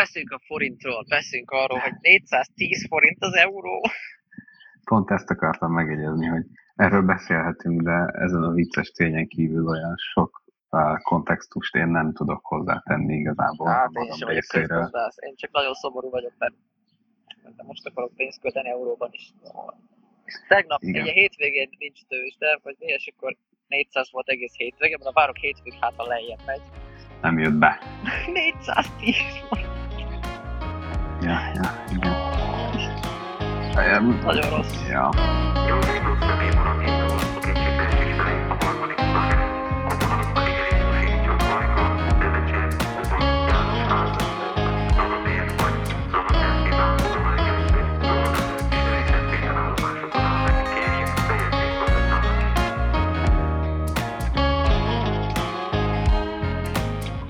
beszéljünk a forintról, beszéljünk arról, hogy 410 forint az euró. Pont ezt akartam megjegyezni, hogy erről beszélhetünk, de ezen a vicces tényen kívül olyan sok kontextust én nem tudok hozzátenni igazából. Hát én sem vagyok közgazdász, én csak nagyon szomorú vagyok, mert most akarok pénzt költeni euróban is. Tegnap, Igen. ugye hétvégén nincs tőzs, de vagy mi, és akkor 400 volt egész hétvégén, mert a várok hétvég hát a lejjebb megy. Nem jött be. 410 Ja, ja, igen. Nagyon rossz. Ja.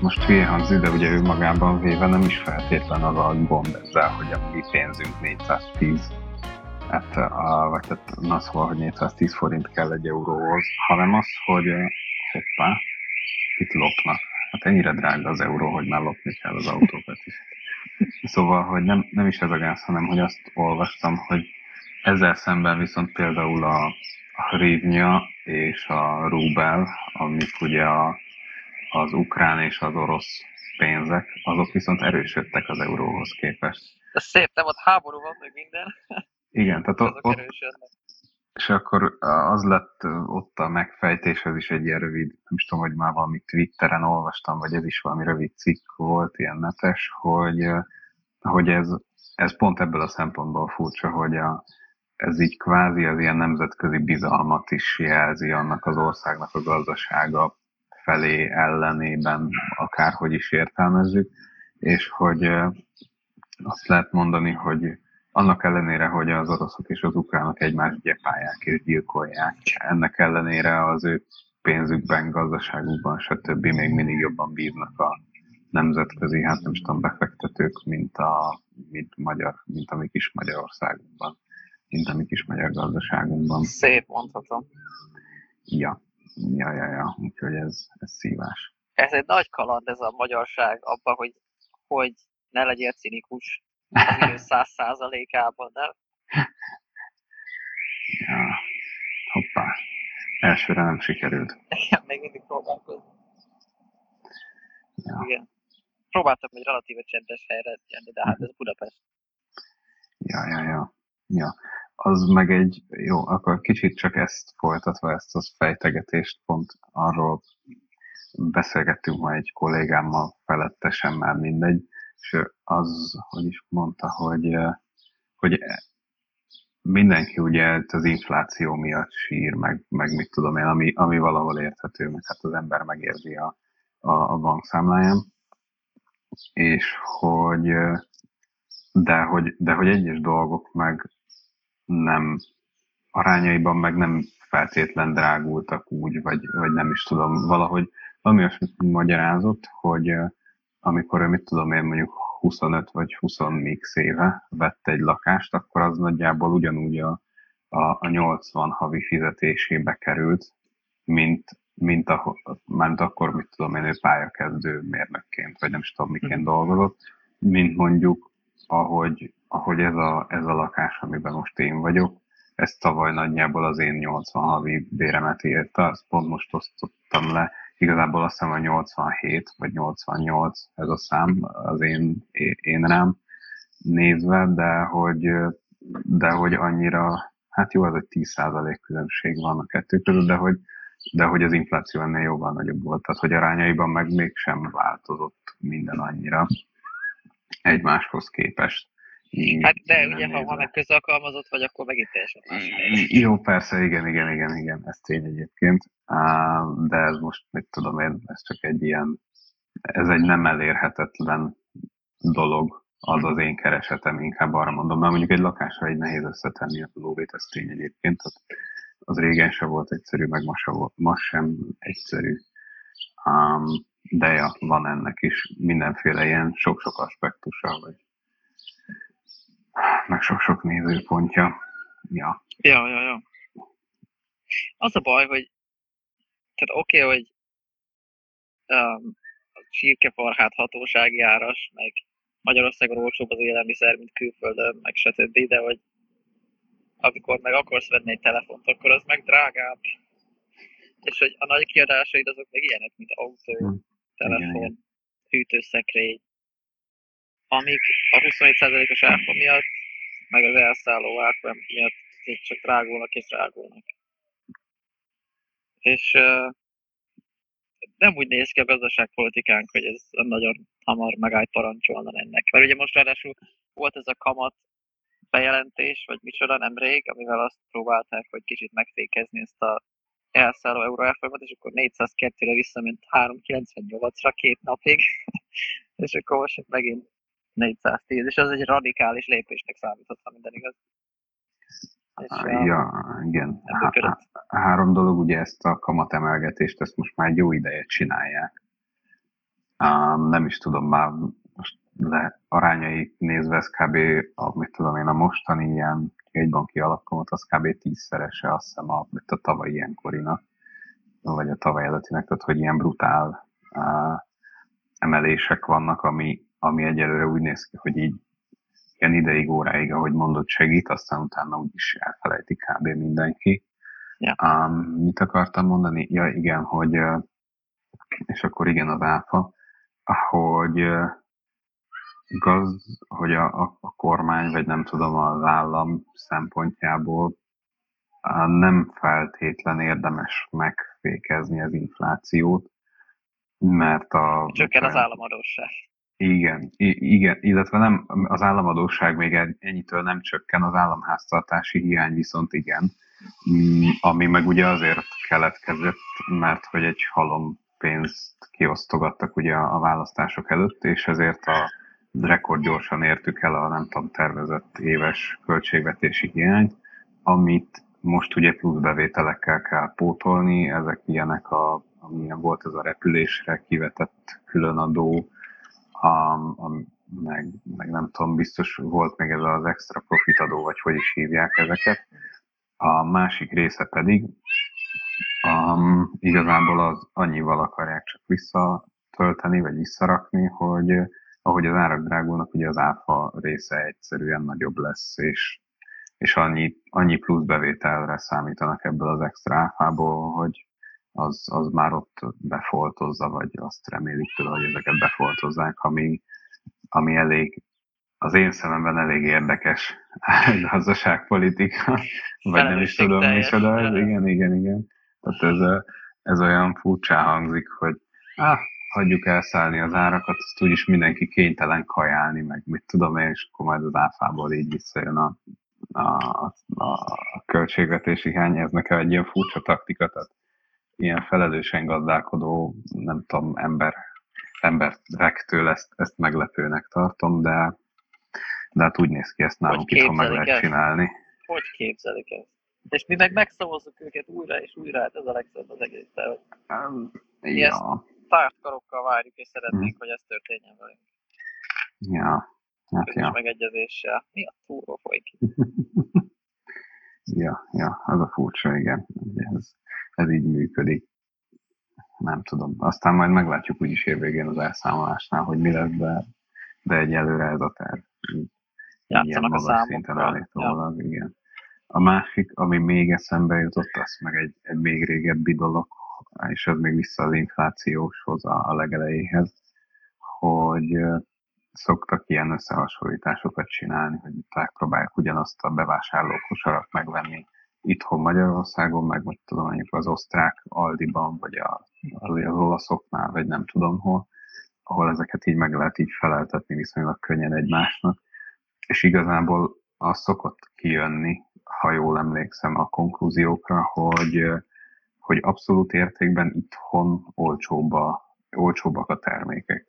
Most hülye hangzik, de ugye ő magában véve nem is feltétlen az a gond ezzel, hogy a mi pénzünk 410 hát, a, vagy tehát az, szóval, hogy 410 forint kell egy euróhoz, hanem az, hogy hoppá, itt lopnak. Hát ennyire drága az euró, hogy már lopni kell az autókat is. Szóval, hogy nem, nem is ez a gáz, hanem hogy azt olvastam, hogy ezzel szemben viszont például a, a hrivnya és a rubel, amik ugye a az ukrán és az orosz pénzek, azok viszont erősödtek az euróhoz képest. Ez szép, nem ott háború van, meg minden. Igen, tehát ott, ott és akkor az lett ott a megfejtés, ez is egy ilyen rövid, nem is tudom, hogy már valami Twitteren olvastam, vagy ez is valami rövid cikk volt, ilyen netes, hogy, hogy ez, ez pont ebből a szempontból furcsa, hogy a, ez így kvázi az ilyen nemzetközi bizalmat is jelzi annak az országnak a gazdasága felé ellenében, akárhogy is értelmezzük, és hogy azt lehet mondani, hogy annak ellenére, hogy az oroszok és az ukránok egymást gyepálják és gyilkolják, ennek ellenére az ő pénzükben, gazdaságukban, stb. még mindig jobban bíznak a nemzetközi, hát nem is tudom, befektetők, mint a, mint, magyar, mint a mi kis Magyarországunkban, mint a mi kis magyar gazdaságunkban. Szép mondhatom. Ja. Ja, ja, ja, úgyhogy ez, ez szívás. Ez egy nagy kaland ez a magyarság abban, hogy, hogy ne legyél cinikus száz százalékában, nem? Ja, hoppá. Elsőre nem sikerült. Igen, még mindig próbálkozom. Ja. Igen. Próbáltam egy relatíve csendes helyre jönni, de hát ez Budapest. Ja, ja, ja. ja az meg egy, jó, akkor kicsit csak ezt folytatva, ezt az fejtegetést, pont arról beszélgettünk ma egy kollégámmal, felettesen már mindegy, és az, hogy is mondta, hogy, hogy mindenki ugye az infláció miatt sír, meg, meg mit tudom én, ami, ami valahol érthető, meg hát az ember megérzi a, a, a bankszámláján, és hogy de hogy, de hogy egyes dolgok meg nem arányaiban meg nem feltétlen drágultak úgy, vagy, vagy nem is tudom, valahogy valami olyasmit magyarázott, hogy amikor mit tudom én mondjuk 25 vagy 20 mix éve vett egy lakást, akkor az nagyjából ugyanúgy a, a, a 80 havi fizetésébe került, mint, mint, a, mint akkor, mit tudom én, ő pályakezdő mérnökként, vagy nem is tudom, miként mhm. dolgozott, mint mondjuk, ahogy ahogy ez a, ez a lakás, amiben most én vagyok, ez tavaly nagyjából az én 80 havi béremet érte, azt pont most osztottam le, igazából azt hiszem a 87 vagy 88 ez a szám az én, én rám nézve, de hogy, de hogy annyira, hát jó, az egy 10% különbség van a kettő között, de hogy, de hogy az infláció ennél jóval nagyobb volt, tehát hogy arányaiban meg mégsem változott minden annyira egymáshoz képest. Hát de ugye, ha, ha meg közalkalmazott vagy, akkor megint teljesen más. Jó, persze, igen, igen, igen, igen, ez tény egyébként. De ez most, mit tudom én, ez csak egy ilyen, ez egy nem elérhetetlen dolog, az az én keresetem, inkább arra mondom, mert mondjuk egy lakásra egy nehéz összetenni a lóvét, ez tény egyébként, az régen se volt egyszerű, meg ma, se volt, ma sem egyszerű. Um, de ja, van ennek is mindenféle ilyen sok-sok aspektusa, vagy meg sok-sok nézőpontja. Ja. Ja, ja, ja. Az a baj, hogy tehát oké, okay, hogy um, a csirkefarhát hatósági áras, meg Magyarországon olcsóbb az élelmiszer, mint külföldön, meg stb. De hogy amikor meg akarsz venni egy telefont, akkor az meg drágább. És hogy a nagy kiadásaid azok meg ilyenek, mint autó, hmm. Telefon, hűtőszekrény, amik a 27%-os áfa miatt, meg az elszálló áfa miatt csak drágulnak és drágulnak. És uh, nem úgy néz ki a gazdaságpolitikánk, hogy ez nagyon hamar megállt parancsolna ennek. Mert ugye most ráadásul volt ez a kamat bejelentés, vagy micsoda nemrég, amivel azt próbálták, hogy kicsit megfékezni ezt a elszálló euró elfolyamat, és akkor 402-re visszament 398-ra két napig, és akkor most megint 410, és az egy radikális lépésnek számíthat, ha minden igaz. És, ja, igen. Há- három dolog, ugye ezt a kamatemelgetést, ezt most már egy jó ideje csinálják. Um, nem is tudom már le, arányai nézve, ez kb. A, mit tudom én, a mostani ilyen jegybanki alapkamat, az kb. tízszerese azt hiszem a, a tavalyi ilyenkorinak, vagy a tavaly előttinek, tehát hogy ilyen brutál uh, emelések vannak, ami, ami egyelőre úgy néz ki, hogy így ilyen ideig, óráig, ahogy mondott, segít, aztán utána úgyis elfelejti kb. mindenki. Ja. Um, mit akartam mondani? Ja, igen, hogy és akkor igen, az áfa, hogy igaz, hogy a, a, kormány, vagy nem tudom, az állam szempontjából nem feltétlen érdemes megfékezni az inflációt, mert a... Csökken az államadóság. Igen, igen, illetve nem, az államadóság még ennyitől nem csökken, az államháztartási hiány viszont igen, mm, ami meg ugye azért keletkezett, mert hogy egy halom pénzt kiosztogattak ugye a választások előtt, és ezért a rekordgyorsan értük el a nem tudom tervezett éves költségvetési hiányt, amit most ugye plusz bevételekkel kell pótolni, ezek ilyenek, a, amilyen volt ez a repülésre kivetett különadó, a, a, meg, meg nem tudom, biztos volt még ez az extra profit adó, vagy hogy is hívják ezeket. A másik része pedig um, igazából az annyival akarják csak visszatölteni, vagy visszarakni, hogy ahogy az árak drágulnak, ugye az áfa része egyszerűen nagyobb lesz, és, és annyi, annyi plusz bevételre számítanak ebből az extra áfából, hogy az, az már ott befoltozza, vagy azt remélik tőle, hogy ezeket befoltozzák, ami, ami elég, az én szememben elég érdekes gazdaságpolitika, vagy nem is tudom, micsoda ez, igen, igen, igen. Tehát ez, ez olyan furcsa hangzik, hogy ah, hagyjuk elszállni az árakat, azt úgyis mindenki kénytelen kajálni, meg mit tudom én, és akkor majd az áfából így visszajön a, a, a, a költségvetési hiány. Ez nekem egy ilyen furcsa taktika, tehát ilyen felelősen gazdálkodó, nem tudom, ember, emberektől ezt, ezt meglepőnek tartom, de, de hát úgy néz ki, ezt nálunk itthon meg lehet ezt? csinálni. Hogy képzelik ezt? És mi meg megszavazzuk őket újra és újra, hát ez a legszebb az egész. mi ja. Tártkarokkal várjuk, és szeretnénk, hmm. hogy ez történjen velünk. Ja, hát ja. megegyezéssel. Mi a túró folyik? ja, ja, az a furcsa, igen. Ez, ez így működik. Nem tudom. Aztán majd meglátjuk úgyis évvégén az elszámolásnál, hogy mi lesz, de, de egyelőre ez a terv. Ilyen magas szinten állítólag, ja. igen. A másik, ami még eszembe jutott, az meg egy, egy még régebbi dolog, és ez még vissza az inflációshoz a, legelejéhez, hogy szoktak ilyen összehasonlításokat csinálni, hogy megpróbálják ugyanazt a bevásárlókosarat megvenni itthon Magyarországon, meg mit tudom, mondjuk az osztrák Aldiban, vagy a, az olaszoknál, vagy nem tudom hol, ahol ezeket így meg lehet így feleltetni viszonylag könnyen egymásnak. És igazából az szokott kijönni, ha jól emlékszem a konklúziókra, hogy, hogy abszolút értékben itthon olcsóbba, olcsóbbak a termékek.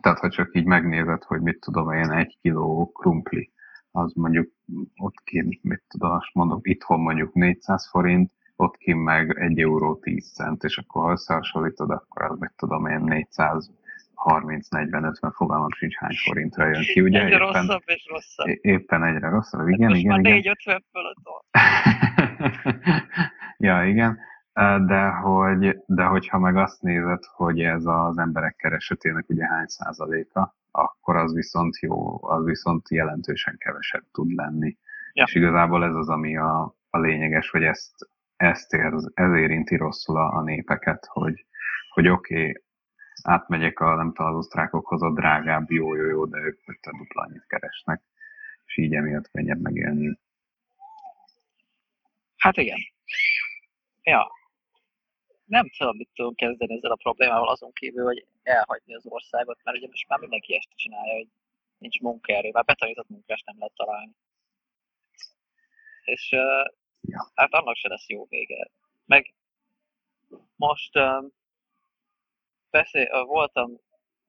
Tehát, ha csak így megnézed, hogy mit tudom én, egy kiló krumpli, az mondjuk ott kint, mit tudom, azt mondom, itthon mondjuk 400 forint, ott kint meg 1 euró 10 cent, és akkor ha összehasonlítod, akkor az mit tudom én 400 30-40-50 fogalmam sincs hány forintra jön ki, ugye? Egyre éppen, rosszabb és rosszabb. Éppen egyre rosszabb, igen, hát igen, most igen. Már 4-50 fölött ja, igen. De, hogy, de hogyha meg azt nézed, hogy ez az emberek keresetének ugye hány százaléka, akkor az viszont jó, az viszont jelentősen kevesebb tud lenni. Ja. És igazából ez az, ami a, a lényeges, hogy ezt, ezt érz, ez érinti rosszul a, a népeket, hogy, hogy oké, okay, átmegyek a, nem tudom, az osztrákokhoz a drágább, jó, jó, jó, de ők a dupla annyit keresnek, és így emiatt könnyebb megélni. Hát igen. Ja. Nem tudom, mit tudunk kezdeni ezzel a problémával azon kívül, hogy elhagyni az országot, mert ugye most már mindenki ezt csinálja, hogy nincs munkaerő, már betanított munkást nem lehet találni. És uh, ja. hát annak se lesz jó vége. Meg most um, beszél, voltam,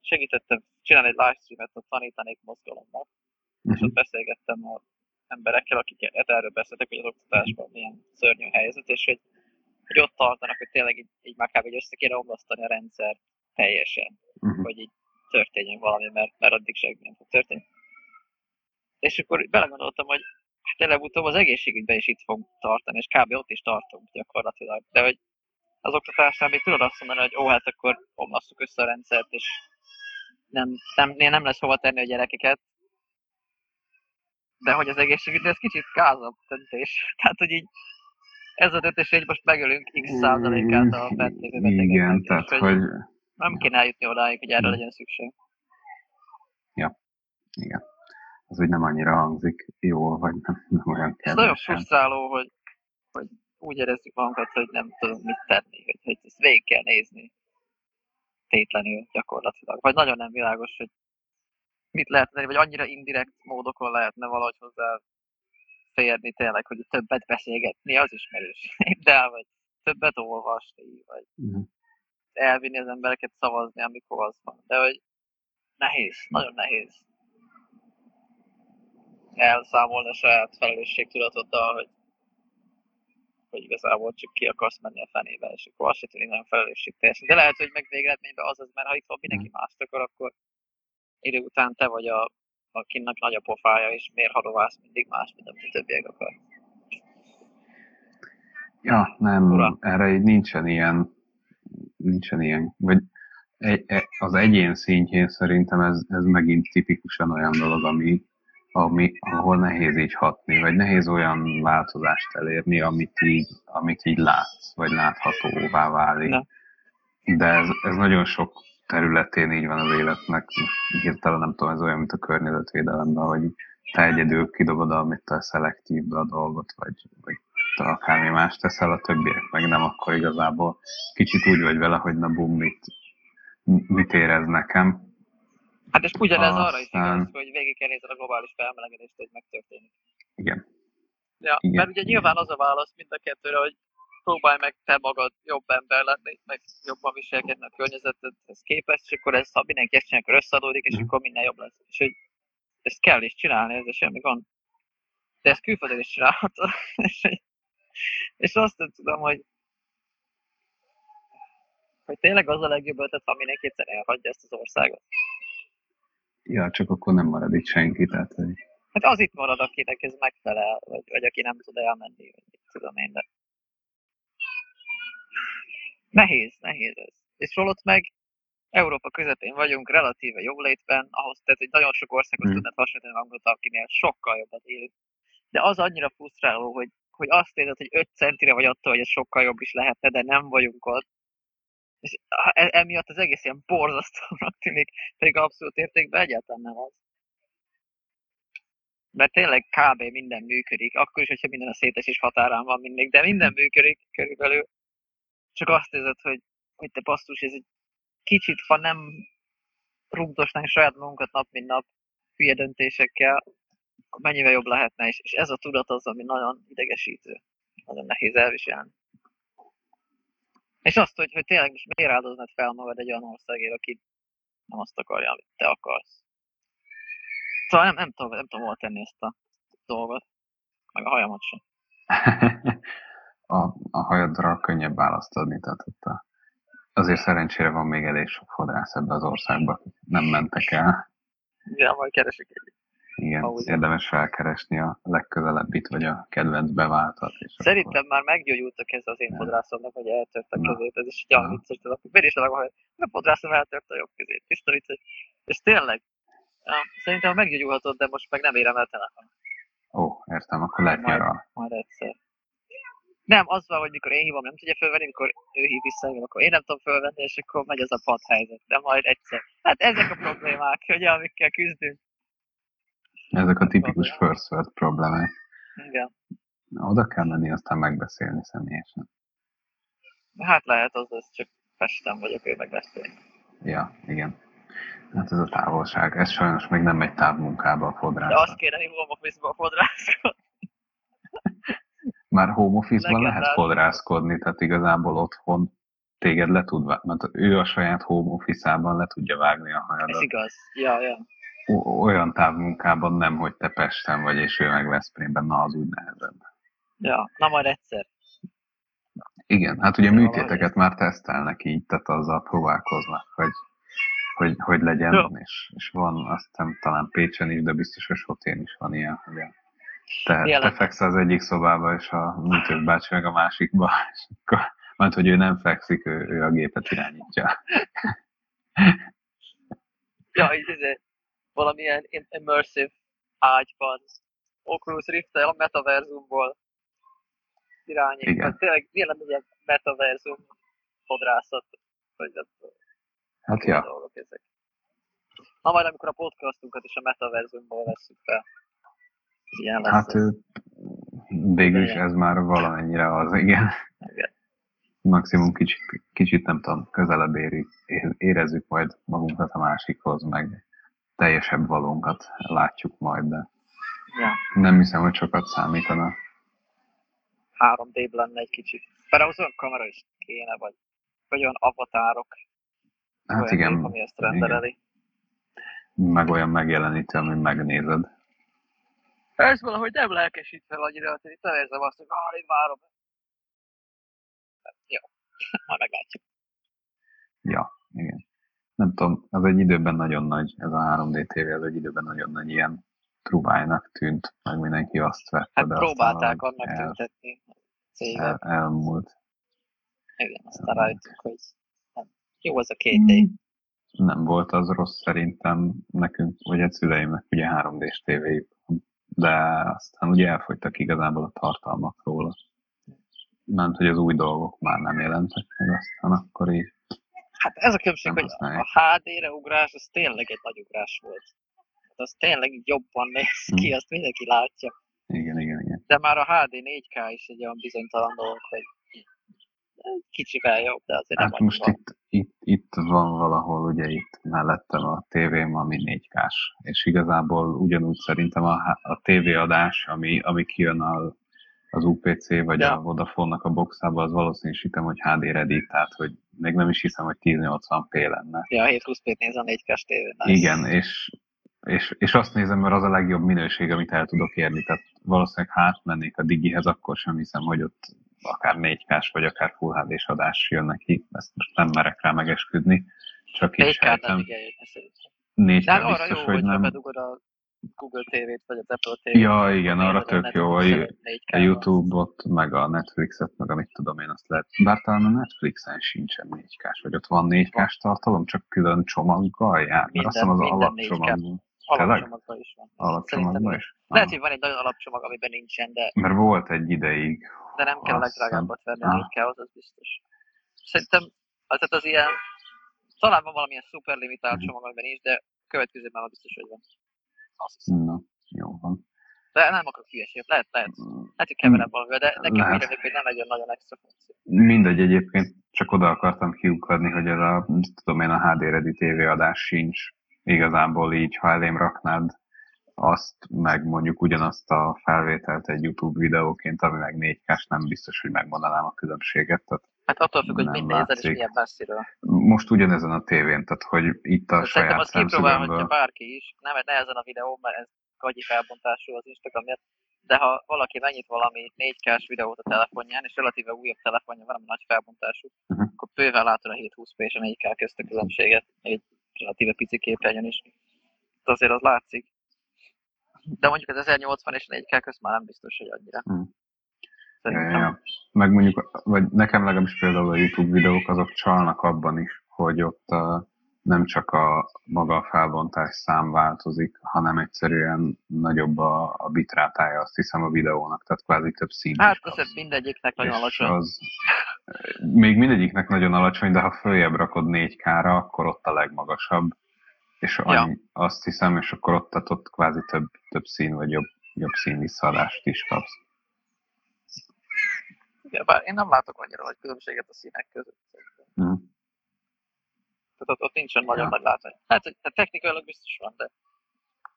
segítettem csinálni egy livestreamet, hogy tanítanék mozgalomnak, uh-huh. és mhm. ott beszélgettem a emberekkel, akik erről beszéltek, hogy az oktatásban milyen szörnyű helyzet, és hogy, hogy ott tartanak, hogy tényleg így, így már kb. össze kéne omlasztani a rendszer teljesen, uh-huh. hogy így történjen valami, mert, mert addig semmi nem fog történni. És akkor belegondoltam, hogy hát előbb-utóbb az egészségügyben is itt fogunk tartani, és kb. ott is tartunk gyakorlatilag. De hogy az oktatásnál még tudod azt mondani, hogy ó, hát akkor omlasszuk össze a rendszert, és nem, nem, nem lesz hova tenni a gyerekeket, de hogy az egészségügy, ez kicsit gázabb döntés. Tehát, hogy így ez a döntés, hogy most megölünk x százalékát a betegeknek. Igen, tehát, hogy, hogy nem kéne eljutni odáig, hogy erre legyen szükség. Ja, igen. Az úgy nem annyira hangzik jól, vagy nem, nem olyan Ez nagyon frusztráló, hogy, hogy úgy érezzük magunkat, hogy nem tudunk mit tenni, hogy, hogy ezt végig kell nézni tétlenül gyakorlatilag. Vagy nagyon nem világos, hogy mit lehetne, vagy annyira indirekt módokon lehetne valahogy hozzá férni tényleg, hogy többet beszélgetni az ismerős. De vagy többet olvasni, vagy uh-huh. elvinni az embereket szavazni, amikor az van. De hogy nehéz, nagyon nehéz elszámolni a saját felelősségtudatoddal, hogy, hogy igazából csak ki akarsz menni a fenébe, és akkor azt se tűnik nagyon felelősségteljesen. De lehet, hogy meg végeredményben az az, mert ha itt van mindenki mhm. mást akar, akkor idő után te vagy a, akinek nagy a pofája, és miért hadovász mindig más, mint amit a többiek akar. Ja, nem, Ura. erre így nincsen ilyen, nincsen ilyen, vagy e, az egyén szintjén szerintem ez, ez megint tipikusan olyan dolog, ami, ami, ahol nehéz így hatni, vagy nehéz olyan változást elérni, amit így, amit így látsz, vagy láthatóvá válik. De ez, ez nagyon sok területén így van az életnek. Hirtelen nem tudom, ez olyan, mint a környezetvédelemben, hogy te egyedül kidobod, amit te szelektívbe a dolgot, vagy, vagy te akármi más teszel, a többiek meg nem, akkor igazából kicsit úgy vagy vele, hogy na bum, mit, mit érez nekem. Hát és ugyanez Aztán... arra is igaz, hogy végig kell nézni a globális felmelegedést, hogy megtörténik. Igen. Ja, Igen. mert ugye nyilván az a válasz mind a kettőre, hogy próbálj meg te magad jobb ember lenni, meg jobban viselkedni a környezetedhez képest, és akkor ez, ha mindenki ezt csinál, akkor összeadódik, és mm. akkor minden jobb lesz. És hogy ezt kell is csinálni, ez semmi gond. De ezt külföldön is csinálhatod. és, és azt nem tudom, hogy hogy tényleg az a legjobb ötlet, ha mindenki egyszer elhagyja ezt az országot. Ja, csak akkor nem marad itt senki, tehát hogy... Hát az itt marad, akinek ez megfelel, vagy, vagy aki nem tud elmenni, vagy tudom én, de... Nehéz, nehéz ez. És holott meg Európa közepén vagyunk, relatíve jó létben, ahhoz tehát, hogy nagyon sok országhoz hmm. tudnád hasonlítani magunkat, akinél sokkal jobban élünk. De az annyira frusztráló, hogy, hogy azt érzed, hogy 5 centire vagy attól, hogy ez sokkal jobb is lehetne, de nem vagyunk ott. És e, emiatt az egész ilyen borzasztónak tűnik, pedig abszolút értékben egyáltalán nem az. Mert tényleg kb. minden működik, akkor is, hogyha minden a szétesés határán van mindig, de minden működik körülbelül csak azt érzed, hogy, hogy te basszus, ez egy kicsit, ha nem rugdosnánk saját magunkat nap, mint nap hülye döntésekkel, mennyivel jobb lehetne, és, és ez a tudat az, ami nagyon idegesítő, nagyon nehéz elviselni. És azt, hogy, hogy tényleg most miért áldoznod fel magad egy olyan országért, aki nem azt akarja, amit te akarsz. Szóval nem, nem, tudom, nem tudom hol tenni ezt a dolgot, meg a hajamat sem. a, a hajadra könnyebb választ adni, tehát ott a, azért szerencsére van még elég sok fodrász ebbe az országba, nem mentek el. Ja, majd keresik egy. Igen, Ahogy érdemes felkeresni a legközelebbit, vagy a kedvenc beváltat. És Szerintem akkor... már meggyógyultak ez az én fodrászomnak, hogy eltört a kezét. Ez is olyan vicces, hogy akkor is hogy a fodrászom eltört a jobb kezét. Tiszta vicces. És tényleg, szerintem meggyógyulhatott, de most meg nem érem el telefon. Ó, értem, akkor lehet nyaral. Majd egyszer. Nem, az van, hogy mikor én hívom, nem tudja fölvenni, mikor ő hív vissza, akkor én nem tudom fölvenni, és akkor megy az a pad helyzet. De majd egyszer. Hát ezek a problémák, ugye, amikkel küzdünk. Ezek a tipikus first world problémák. Igen. Oda kell menni, aztán megbeszélni személyesen. Hát lehet, az, az csak Pesten vagyok, ő meg beszélni. Ja, igen. Hát ez a távolság. Ez sajnos még nem megy távmunkába a fodrász. De azt kéne, home office a fodrászkodni. Már home office-ban lehet fodrászkodni, tehát igazából otthon téged le tud vágni, mert ő a saját home office-ában le tudja vágni a hajadat. Ez igaz, ja, ja. Olyan távmunkában nem, hogy te Pesten vagy, és ő meg Veszprémben, na az úgy nehezebb. Ja, na majd egyszer. Igen, hát ugye műtéteket már tesztelnek így, tehát azzal próbálkoznak, hogy, hogy, hogy legyen, ja. és, és van azt hiszem talán Pécsen is, de biztos, hogy Sotén is van ilyen, hogy te, te fekszel az egyik szobába, és a műtős bácsi meg a másikba, és akkor, mert hogy ő nem fekszik, ő, ő a gépet irányítja. ja, így ez valamilyen immersive ágyban, Oculus rift a metaverzumból irányít. Igen. Hát tényleg milyen egy metaverzum fodrászat, vagy nem. Hát ja. Ezek. Na majd amikor a podcastunkat is a metaverzumból veszünk fel. Ilyen lesz hát ő, végül is ez már valamennyire az, igen. igen. Maximum kicsit, kicsit nem tudom, közelebb éri, érezzük majd magunkat a másikhoz, meg teljesebb valónkat látjuk majd, de ja. nem hiszem, hogy sokat számítana. 3D lenne egy kicsit. Például az olyan kamera is kéne, vagy, vagy olyan avatárok. Hát olyan igen. Nép, ami ezt rendereli. Igen. Meg olyan megjelenítő, ami megnézed. Ez valahogy nem lelkesít fel annyira, hogy itt nem érzem azt, hogy ah, én várom. Jó, majd meglátjuk. Ja, igen. Nem tudom, az egy időben nagyon nagy, ez a 3D TV, ez egy időben nagyon nagy ilyen trubájnak tűnt, meg mindenki azt vette. Hát de próbálták annak el, tüntetni el, elmúlt. Igen, aztán rájöttünk, hogy nem. jó az a két év. Nem volt az rossz szerintem nekünk, vagy egy szüleimnek ugye 3D-s tévéjük de aztán ugye elfogytak igazából a tartalmak róla. Ment, hogy az új dolgok már nem jelentek meg, aztán akkor így... Hát ez a különbség, hogy a HD-re ugrás, az tényleg egy nagy ugrás volt. Hát az tényleg jobban néz ki, hmm. azt mindenki látja. Igen, igen, igen. De már a HD 4K is egy olyan bizonytalan dolog, hogy kicsivel jobb, de azért hát nem most itt, itt, itt van valahol, ugye itt mellettem a tévém, ami 4 k és igazából ugyanúgy szerintem a, a tévéadás, ami, ami kijön a, az UPC vagy ja. a Vodafone-nak a boxába, az valószínűsítem, hogy HD ready, tehát hogy még nem is hiszem, hogy 1080p lenne. Ja, 720p néz a 4 k. Igen, és, és, és azt nézem, mert az a legjobb minőség, amit el tudok érni. Tehát valószínűleg hát mennék a digihez, akkor sem hiszem, hogy ott akár 4 k vagy akár Full HD-s adás jön neki, ezt most nem merek rá megesküdni, csak így sejtem. 4 k biztos, jó, hogy nem. bedugod a Google TV-t, vagy az Apple TV-t. Ja, igen, arra tök jó. A, a YouTube-ot, meg a Netflixet, meg amit tudom én, azt lehet. Bár talán a Netflixen sincsen 4 k vagy ott van 4 k tartalom, csak külön csomaggal jár. Mert azt hiszem az alapcsomagban. Alapcsomagban is van. Alapcsomagban is? Lehet, hogy van egy nagyon alapcsomag, amiben nincsen, de... Mert volt egy ideig. De nem kell a legdrágábbat venni, ah. kell, az, az biztos. Szerintem az, az ilyen... Talán van valamilyen szuper limitált mm. csomag, amiben nincs, de következőben biztos, hogy van. Azt hiszem. Na, jó van. De nem akarok hülyeséget, lehet, lehet. Mm. Lehet, hogy keverem valamivel, de nekem úgy hogy nem legyen nagyon extra funkció. Mindegy, egyébként csak oda akartam kiukadni, hogy ez a, tudom én, a HD Ready TV adás sincs igazából így, ha elém raknád azt, meg mondjuk ugyanazt a felvételt egy YouTube videóként, ami meg 4 k nem biztos, hogy megmondanám a különbséget. Tehát hát attól függ, hogy mit nézed és milyen messziről. Most ugyanezen a tévén, tehát hogy itt a de saját azt kipróbálhatja bárki is, nem, ne ezen a videón, mert ez gagyi felbontású az Instagram miatt, de ha valaki megnyit valami 4 k videót a telefonján, és relatíve újabb telefonja, valami nagy felbontású, uh-huh. akkor bőven látod a 720p és a 4K közt a különbséget, egy relatíve pici képernyőn is. De azért az látszik. De mondjuk az 1080 és 4K közt már nem biztos, hogy annyira. Hmm. Ja, ja, ja. Meg mondjuk, vagy nekem legalábbis például a YouTube videók, azok csalnak abban is, hogy ott uh, nem csak a maga a felbontás szám változik, hanem egyszerűen nagyobb a, a bitrátája, azt hiszem a videónak, tehát kvázi több szín Hát az mindegyiknek nagyon alacsony. Az, még mindegyiknek nagyon alacsony, de ha följebb rakod 4K-ra, akkor ott a legmagasabb. És annyi, ja. azt hiszem, és akkor ott, tehát ott kvázi több, több szín, vagy jobb, jobb szín visszaadást is kapsz. Igen, bár én nem látok annyira nagy különbséget a színek között. Mm. Tehát ott, ott nincsen nagyon ja. nagy látvány. Hát, tehát technikailag biztos van, de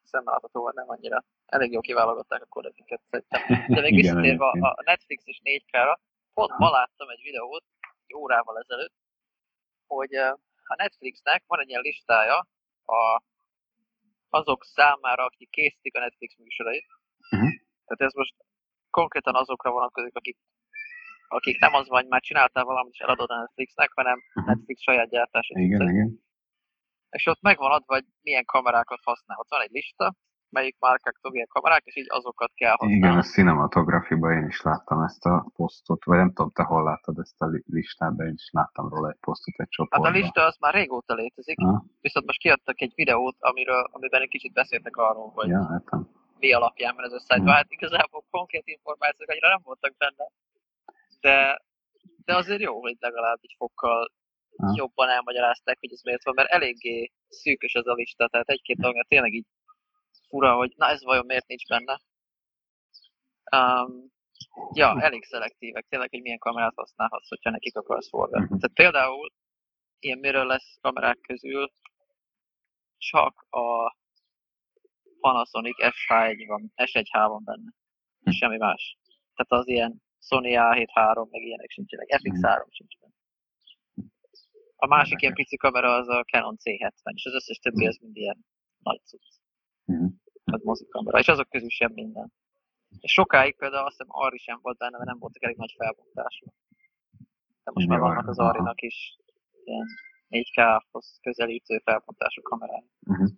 szemláthatóan nem annyira. Elég jó kiválogatták a kodekiket szerintem. De még visszatérve a Netflix és 4K-ra, pont ma láttam egy videót, egy órával ezelőtt, hogy a Netflixnek van egy ilyen listája a, azok számára, akik készítik a Netflix műsorait. Uh-huh. Tehát ez most konkrétan azokra vonatkozik, akik akik nem az vagy, már csináltál valamit, és eladod a Netflixnek, hanem uh-huh. Netflix saját gyártás. Igen, igen. És ott megvan adva, hogy milyen kamerákat használ. Ott van egy lista, melyik márkáktól milyen kamerák, és így azokat kell használni. Igen, a cinematografiban én is láttam ezt a posztot, vagy nem tudom, te hol láttad ezt a listát, de én is láttam róla egy posztot egy csoportban. Hát a lista az már régóta létezik, ha? viszont most kiadtak egy videót, amiről, amiben egy kicsit beszéltek arról, hogy ja, mi alapján van ez összeállítva. Hmm. Hát igazából konkrét információk annyira nem voltak benne de, de azért jó, hogy legalább egy fokkal ha. jobban elmagyarázták, hogy ez miért van, mert eléggé szűkös ez a lista, tehát egy-két dolog tényleg így fura, hogy na ez vajon miért nincs benne. Um, ja, elég szelektívek, tényleg, hogy milyen kamerát használhatsz, hogyha nekik akarsz forgatni. Uh-huh. Tehát például ilyen lesz kamerák közül csak a Panasonic S1 van, S1H van benne. Uh-huh. Semmi más. Tehát az ilyen Sony A7 meg ilyenek sincsenek, FX3 mm. sincs benne. A másik ilyen pici kamera az a Canon C70, és az összes többi az mind ilyen nagy cucc. Az mozikamera, és azok közül sem minden. És sokáig például azt hiszem Ari sem volt benne, mert nem voltak elég nagy felbontású. De most már vannak az Arinak is ilyen 4K-hoz közelítő felbontású kamerái. Uh-huh.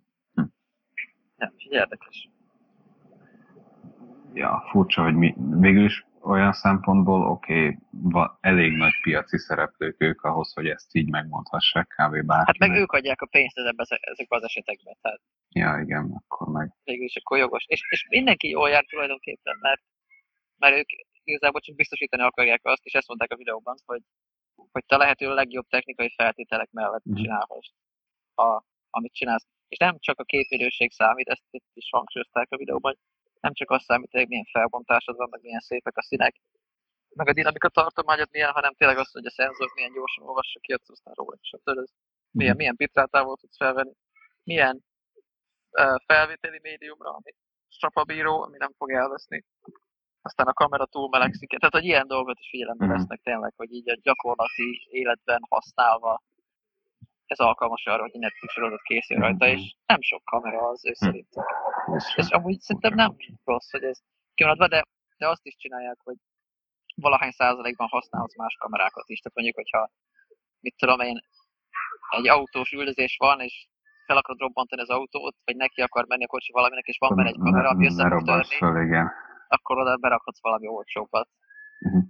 Ja, és érdekes. Ja, furcsa, hogy mi, végül is olyan szempontból oké, okay, elég nagy piaci szereplők ők ahhoz, hogy ezt így megmondhassák kb. bárkinek. Hát meg ők adják a pénzt ezekben az esetekben. Tehát ja, igen, akkor meg. Végül is akkor jogos. És, és mindenki jól jár tulajdonképpen, mert, mert ők igazából csak biztosítani akarják azt, és ezt mondták a videóban, hogy, hogy te lehető legjobb technikai feltételek mellett mm. csinálhass, a, amit csinálsz. És nem csak a képidőség számít, ezt itt is hangsúlyozták a videóban, nem csak azt számít, hogy milyen felbontásod van, meg milyen szépek a színek, meg a dinamika tartományod milyen, hanem tényleg az, hogy a szenzor milyen gyorsan olvassa ki, aztán róla, és a milyen, milyen bitrátával tudsz felvenni, milyen uh, felvételi médiumra, ami strapabíró, ami nem fog elveszni. Aztán a kamera túl melegszik. Tehát, hogy ilyen dolgot is figyelembe mhm. vesznek tényleg, hogy így a gyakorlati életben használva ez alkalmas arra, hogy Netflix sorozatot készül rajta, mm-hmm. és nem sok kamera az ő hm. És amúgy szerintem nem rossz, hogy ez kimaradva, de, de azt is csinálják, hogy valahány százalékban használhatsz más kamerákat is. Tehát mondjuk, hogyha mit tudom én, egy autós üldözés van, és fel akarod robbantani az autót, vagy neki akar menni a kocsi valaminek, és van benne egy kamera, ami össze fog törni, akkor oda berakhatsz valami olcsóbbat. Uh-huh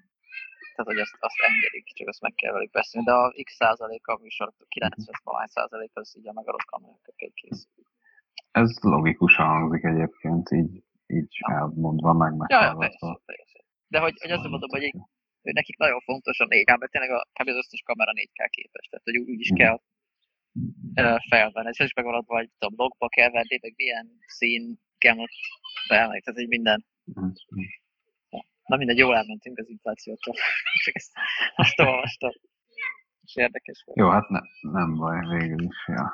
tehát hogy azt, azt engedik, csak azt meg kell velük beszélni, de a x százaléka a műsorok 90 valány százalék az így a megadott kamerákkal készül. Ez logikusan hangzik egyébként, így, így ja. elmondva, meg meghallgatva. Ja, De hogy, hogy azt mondom, hogy, hogy nekik nagyon fontos a 4K, mert tényleg a, kb. az összes kamera 4K képes, tehát hogy úgy, is kell uh, felvenni. Ez is megvan adva, hogy tudom, logba kell venni, meg milyen szín, gamut beállni, tehát egy minden. Na mindegy, jól elmentünk az inflációtól. Csak ezt, azt olvastam. És érdekes volt. Jó, hát ne, nem baj, végül is. Ja.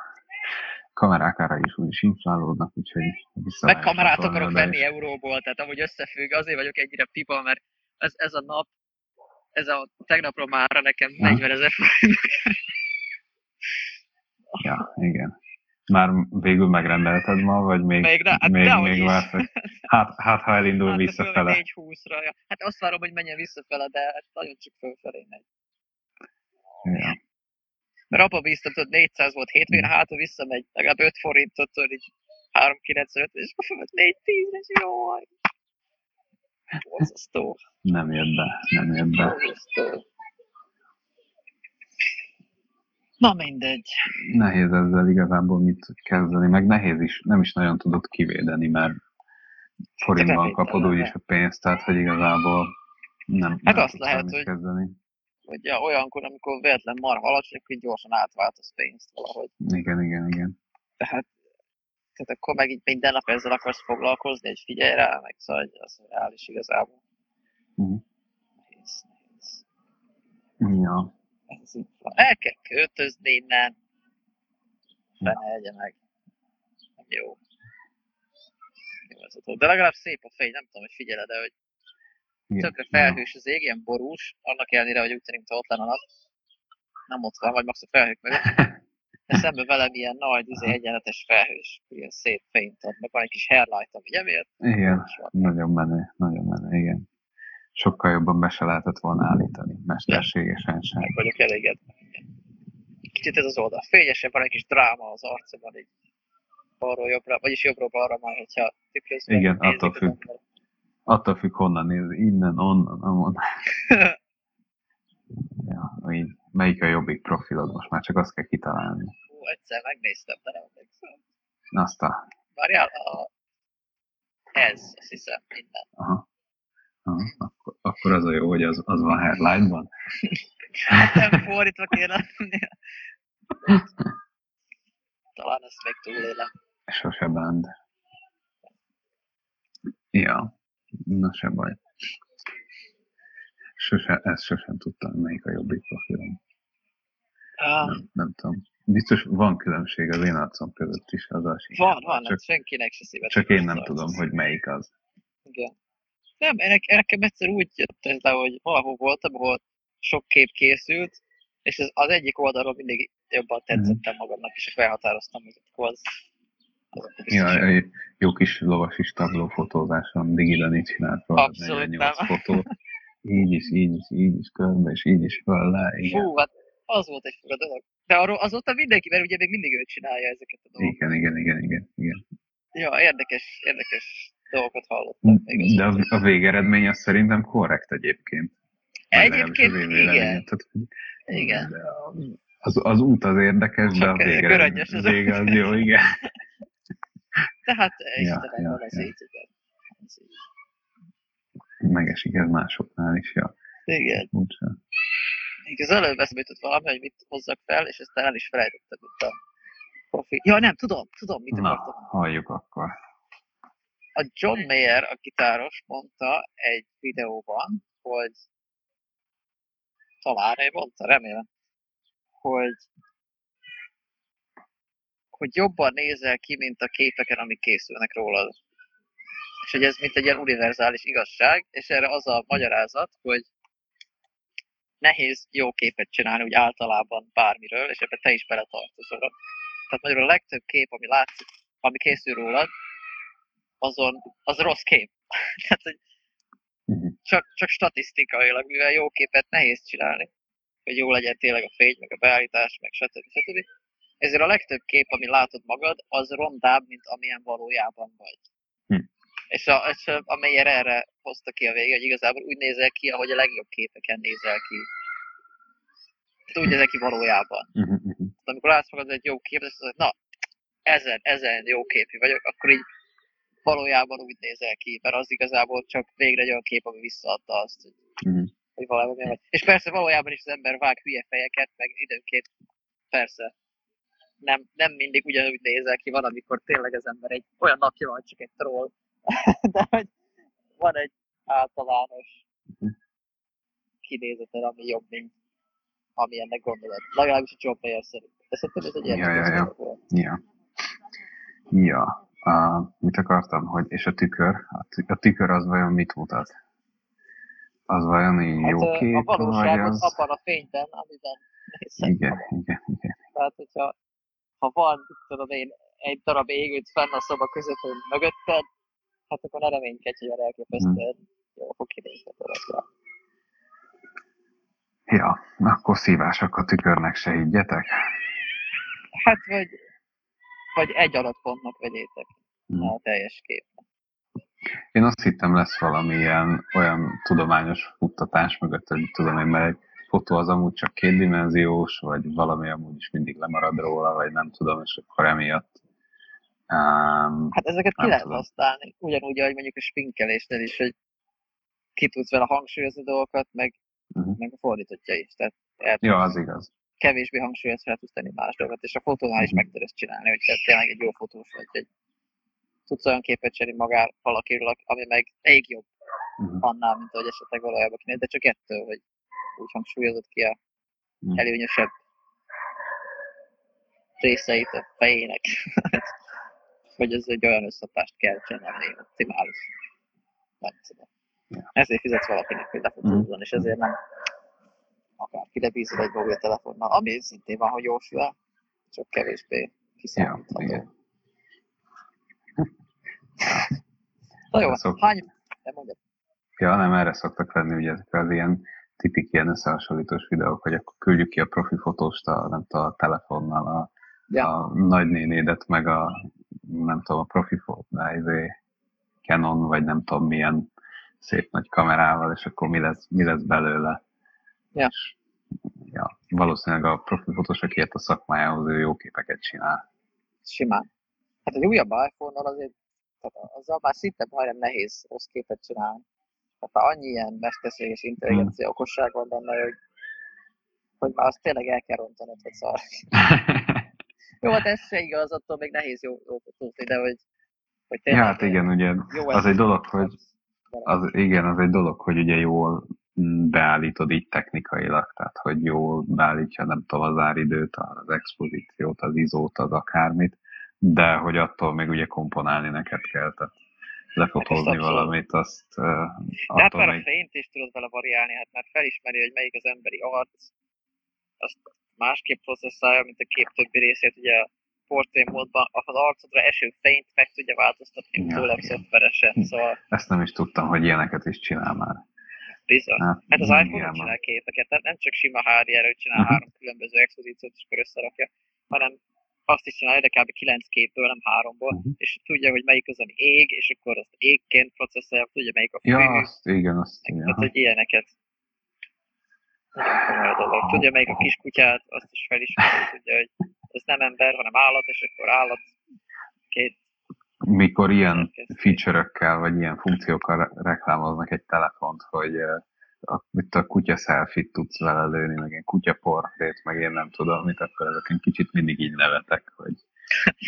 Kamerák ára is úgyis inflálódnak, úgyhogy vissza Meg kamerát akarok venni is. euróból, tehát amúgy összefügg, azért vagyok ennyire pipa, mert ez, ez a nap, ez a tegnapról már nekem 40 ezer. Ja, igen. Már végül megrendelted ma, vagy még, még, ne, hát még, még vársz, hogy hát, hát ha elindul hát visszafele. 4-20-ra, ja. Hát azt várom, hogy menjen visszafele, de hát nagyon csak fölfelé megy. Ja. Mert abba bíztam, hogy 400 volt hétvégén, hát ha visszamegy, legalább 5 forintot, így 395 és akkor fölött 410 és jó. Borzasztó. Nem jött be, nem jött be. Borzasztó. Na mindegy. Nehéz ezzel igazából mit kezdeni, meg nehéz is, nem is nagyon tudod kivédeni, mert forintban kapod úgyis a pénzt, tehát hogy igazából nem, Hát nem azt lehet, hogy- kezdeni. Hogy ja, olyankor, amikor véletlen marha alacsony, akkor gyorsan átváltasz pénzt valahogy. Igen, igen, igen. Tehát, tehát akkor meg így minden nap ezzel akarsz foglalkozni, hogy figyelj rá, meg szóval az reális igazából. Nehéz, nehéz. Ja, Ez így. El kell költözni innen. Fene egye meg. Nem jó. Jó ez. De legalább szép a fény, nem tudom, hogy figyeled de hogy igen. tökre felhős az ég, ilyen borús, annak ellenére, hogy úgy tűnik, mintha ott lenne a nap. Nem ott van, vagy max a felhők mögött. De szemben velem ilyen nagy, izé, egyenletes felhős, ilyen szép fényt ad, meg van egy kis hairlight, ami emiatt. Igen, nagyon menő, nagyon menő, igen. Sokkal jobban be se lehetett volna állítani, mesterségesen sem. Meg vagyok elégedve. Igen. Kicsit ez az oldal fényesebb, van egy kis dráma az arcomban, így balról jobbra, vagyis jobbról balra már, hogyha tükrözve Igen, nézik attól függ. ember. Attól függ, honnan néz, innen, onnan, onnan. Ja, így, melyik a jobbik profilod, most már csak azt kell kitalálni. Hú, egyszer megnéztem, de nem emlékszem. Azt a, Várjál, a... ez, azt hiszem, minden. aha, aha akkor, akkor az a jó, hogy az, az van headline-ban. Nem fordítva kéne. Talán ezt még túlélem. Sose bánd. Ja, na se baj. Sose, ezt sosem tudtam, melyik a jobbik profilom. Ah, Nem, nem tudom. Biztos van különbség az én arcom között is, az a van, van, Csak, senkinek se szívet. csak én nem tudom, hogy melyik az. Igen. Nem, nekem egyszer úgy jött ez le, hogy valahol voltam, ahol sok kép készült, és ez az egyik oldalról mindig jobban Mhm. tetszettem magamnak, és akkor elhatároztam, hogy az, az Ja, jó. kis lovas is tablófotózáson Digidani csinált róla Abszolút 48 nem. fotót. Így is, így is, így is körbe, és így is föl le. Igen, Fú, hát az volt egy fura dolog. De arról azóta mindenki, mert ugye még mindig ő csinálja ezeket a dolgokat. igen, igen, igen, igen. igen. Ja, érdekes, érdekes dolgokat hallottam még De a, a végeredmény az szerintem korrekt egyébként. Egyébként igen. Tehát, igen. Az, az út az érdekes, de a vége, az vége az jó, igen. Tehát Ja, ja, van ez ja. így, igen. Ez így. Megesik ez másoknál is, ja. Igen. Úgyse. Még az előbb eszembe jutott valami, hogy mit hozzak fel, és aztán el is felejtettem, mint a profi. Ja, nem, tudom, tudom, mit Na, akartam. halljuk akkor. A John Mayer, a gitáros mondta egy videóban, hogy talán ő mondta, remélem, hogy hogy jobban nézel ki, mint a képeken, amik készülnek rólad. És hogy ez mint egy ilyen univerzális igazság, és erre az a magyarázat, hogy nehéz jó képet csinálni úgy általában bármiről, és ebben te is beletartozol. Tehát magyarul a legtöbb kép, ami látszik, ami készül rólad, azon, az rossz kép. Tehát, hogy Mhm. csak, csak statisztikailag, mivel jó képet nehéz csinálni, hogy jó legyen tényleg a fény, meg a beállítás, meg stb. stb. Ezért a legtöbb kép, ami látod magad, az rondább, mint amilyen valójában vagy. Hm. És, a, és a, a Meyer erre hozta ki a vége, hogy igazából úgy nézel ki, ahogy a legjobb képeken nézel ki. Tehát úgy nézel ki valójában. Tehát amikor látsz magad egy jó képet, és mondod, na, ezen, ezen jó képű vagyok, akkor így valójában úgy nézel ki, mert az igazából csak végre egy olyan kép, ami visszaadta azt, hogy, Mhm. hogy valami vagy. És persze valójában is az ember vág hülye fejeket, meg időnként persze nem, nem mindig ugyanúgy nézel ki, van, amikor tényleg az ember egy olyan napja van, csak egy troll, de hogy van egy általános kinézeted, ami jobb, mint ami ennek gondolod. Legalábbis a John Mayer szerint. De szerintem ez egy Ja, érdekes ja, ja. volt. Ja. Ja. Uh, mit akartam, hogy és a tükör? A, tü- a tükör az vajon mit mutat? Az vajon így Hát jó kép, a valóság vagy az abban a fényben, amiben nézek. Igen, igen, igen. Tehát, hogyha ha van, mit tudom én, egy darab égőt fenn a szoba közepén mögötted, hát akkor ne reménykedj, hogy olyan elképesztően jó fog kinézni a. Ja. Akkor szívások a tükörnek se higgyetek. Hát, vagy, vagy egy adatpontnak vegyétek. hmm. a teljes kép. Én azt hittem lesz valami ilyen olyan tudományos futtatás mögött, hogy tudom én, mert egy fotó az amúgy csak kétdimenziós, vagy valami amúgy is mindig lemarad róla, vagy nem tudom, és akkor emiatt Um, hát ezeket ki lehet használni, ugyanúgy, ahogy mondjuk a spinkelésnél is, hogy ki tudsz vele hangsúlyozni dolgokat, meg, uh-huh. meg a fordítottja is. Tehát ja, az igaz. Kevésbé hangsúlyozni fel tudsz tenni más dolgokat, és a fotónál is uh-huh. meg tudod ezt csinálni, hogy tényleg egy jó fotós vagy, egy tudsz olyan képet cserélni magár valakiről, ami meg még jobb uh-huh. annál, mint ahogy esetleg valójában kinéz, de csak ettől, hogy úgy hangsúlyozott ki a uh-huh. előnyösebb részeit a fejének. hogy ez egy olyan összhatást kell csinálni, optimális. Nem tudom. Ezért fizetsz valakinek, hogy lefotózzon, mm. és ezért nem akár kidebízod egy mobiltelefonnal, ami szintén van, hogy jósul csak kevésbé kiszámítható. Ja, Na jó, szok... hány... Nem mondjad. Ja, nem, erre szoktak lenni ugye ezek az ilyen tipik ilyen összehasonlítós videók, hogy akkor küldjük ki a profi fotóst a, nem tudom, a telefonnal a, ja. a nagynénédet, meg a nem tudom, a profi izé, Canon, vagy nem tudom milyen szép nagy kamerával, és akkor mi lesz, mi lesz belőle. Ja. És, ja, valószínűleg a profi fotós, aki a szakmájához, ő jó képeket csinál. Simán. Hát egy újabb iPhone-nal azért, tehát azzal már szinte majdnem nehéz rossz képet csinálni. Tehát annyi ilyen mesterséges intelligencia, hmm. okosság van benne, hogy, hogy már azt tényleg el kell rontanod, hogy szar. Jó, hát ez se igaz, attól még nehéz jó, jó tudni, de hogy, hogy tényleg... Ja, hát igen, ugye jó az egy dolog, hogy az, igen, az egy dolog, hogy ugye jól beállítod így technikailag, tehát hogy jól beállítja, nem tudom, az áridőt, az expozíciót, az izót, az akármit, de hogy attól még ugye komponálni neked kell, tehát lefotózni hát valamit, azt... Uh, de hát már még... a fényt is tudod vele variálni, hát már felismeri, hogy melyik az emberi arc, azt másképp processzálja, mint a kép többi részét, ugye a portré módban az arcodra eső fényt meg tudja változtatni, ja, tőlem szoftveresen, szóval... Ezt nem is tudtam, hogy ilyeneket is csinál már. Bizony. Hát, hát az iPhone nem csinál képeket, nem csak sima HDR, hogy csinál uh-huh. három különböző expozíciót, és akkor összerakja, hanem azt is csinálja, de kb. 9 képből, nem háromból, uh-huh. és tudja, hogy melyik az, ami ég, és akkor azt égként processzálja, tudja, melyik a fő. Ja, azt, igen, azt, Tehát, hogy ilyeneket nagyon dolog. Tudja, melyik a kiskutyát, azt is felismeri, tudja, hogy ez nem ember, hanem állat, és akkor állat két mikor ilyen feature-ökkel, vagy ilyen funkciókkal reklámoznak egy telefont, hogy a, mit a kutya selfie tudsz vele lőni, meg ilyen kutyaportrét, meg én nem tudom mit, akkor ezeken kicsit mindig így nevetek, hogy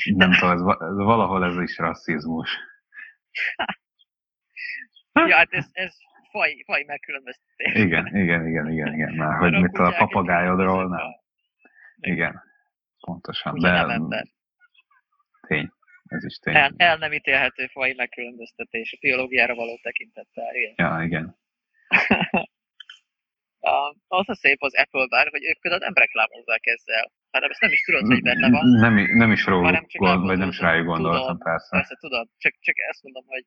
nem tudom, ez, ez valahol ez is rasszizmus. ja, hát ez, ez faj, faj megkülönböztetés. Igen, igen, igen, igen, igen. Már, hogy mit a papagájodról, nem. Igen, pontosan. Ugye de nem ember. Tény, ez is tény. El, el nem ítélhető faj megkülönböztetés a biológiára való tekintettel. Igen. Ja, igen. az a szép az Apple-ben, hogy ők például nem reklámozzák ezzel, hanem ezt nem is tudod, hogy benne van. Nem, nem is róluk gond, vagy nem is rájuk gondoltam, persze. Persze, tudod, csak, csak ezt mondom, hogy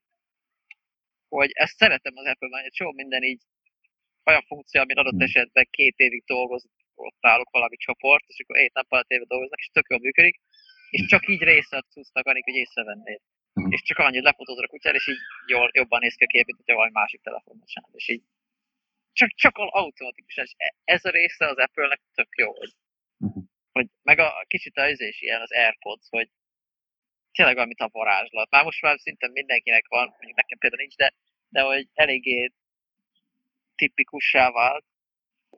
hogy ezt szeretem az Apple-ben, hogy csomó minden így olyan funkció, ami adott hmm. esetben két évig dolgozott, ott állok valami csoport, és akkor egy nap alatt éve dolgoznak, és tök jól működik, és csak így részlet tudsz takarni, hogy észrevennéd. Uh-huh. És csak annyit lefotózod a kutyát, és így jól, jobban néz ki a kép, mint hogyha valami másik telefonon sem. És így csak, csak automatikusan. És e, ez a része az Apple-nek tök jó, hogy, uh-huh. hogy meg a kicsit az is ilyen az AirPods, hogy tényleg valamit a varázslat. Már most már szinte mindenkinek van, mondjuk nekem például nincs, de, de hogy eléggé tipikussá vált,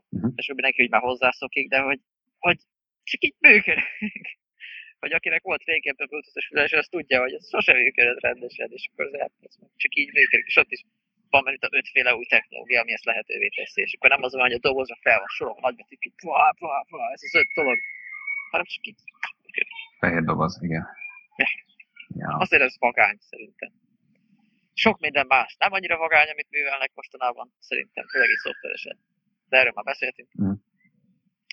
uh-huh. és mindenki hogy már hozzászokik, de hogy, hogy csak így működik. hogy akinek volt régebben bluetooth füles, az tudja, hogy ez sosem működött rendesen, és akkor az AirPods csak így működik, és ott is van mert a ötféle új technológia, ami ezt lehetővé teszi, és akkor nem az van, hogy a dobozra fel van sorolva nagybetűk, így ez az öt dolog, hanem csak így. Fehér doboz, igen. Ja. Azért ez vagány szerintem. Sok minden más. Nem annyira vagány, amit művelnek mostanában, szerintem, főleg egy szoftveresen. De erről már beszéltünk. Mm.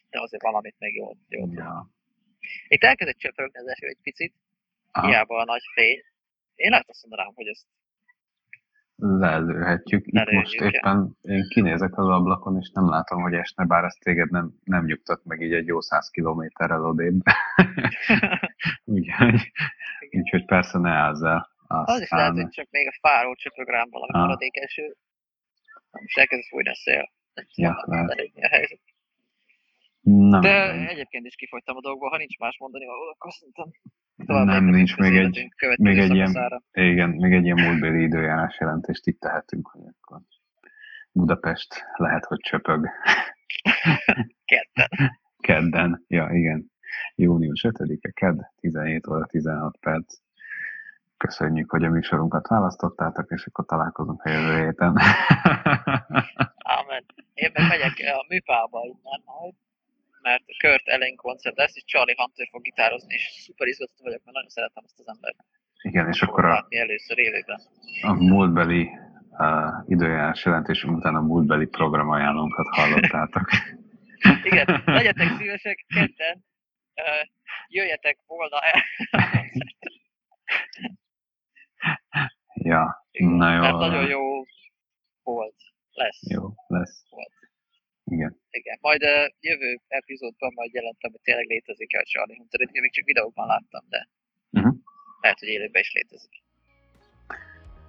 De azért valamit még jól. jól ja. Itt elkezdett csöpögni az eső egy picit, Aha. hiába a nagy fény. Én azt mondanám, hogy ezt lelőhetjük. Itt most éppen én kinézek az ablakon, és nem látom, hogy esne, bár ezt téged nem, nem nyugtat meg így egy jó száz kilométerrel odébb. úgyhogy, úgyhogy persze ne állsz el. Aztán... Az is lehet, hogy csak még a fáró csöpög rám valami ah. maradék eső. Most elkezd fújni a szél. Ja, lehet. A helyzet. Nem, De nem. egyébként is kifogytam a dolgokból, ha nincs más mondani való, akkor szerintem nem, nincs még egy, még egy ilyen, igen, még egy ilyen múltbéli időjárás jelentést itt tehetünk, hogy akkor Budapest lehet, hogy csöpög. Kedden. Kedden, ja igen. Június 5-e, kedd, 17 óra 16 perc. Köszönjük, hogy a műsorunkat választottátok, és akkor találkozunk a jövő héten. Amen. Én meg megyek a műpába innen majd mert Kurt Ellen koncert lesz, és Charlie Hunter fog gitározni, és szuper izgatott vagyok, mert nagyon szeretem ezt az embert. Igen, és akkor a, először élőben. a múltbeli uh, időjárás jelentésünk után a múltbeli programajánlónkat hallottátok. Igen, legyetek szívesek, kedden uh, jöjjetek volna el. ja, Igen, na jó. Mert nagyon jó volt. Lesz. Jó, lesz. Volt. Igen. Igen. Majd a jövő epizódban majd jelentem, hogy tényleg létezik a Charlie Hunter. Én még csak videóban láttam, de uh-huh. lehet, hogy élőben is létezik.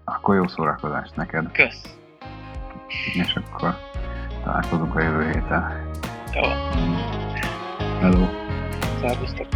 Akkor jó szórakozást neked. Kösz. És akkor találkozunk a jövő héten. Jó. Hello. Szervusztok.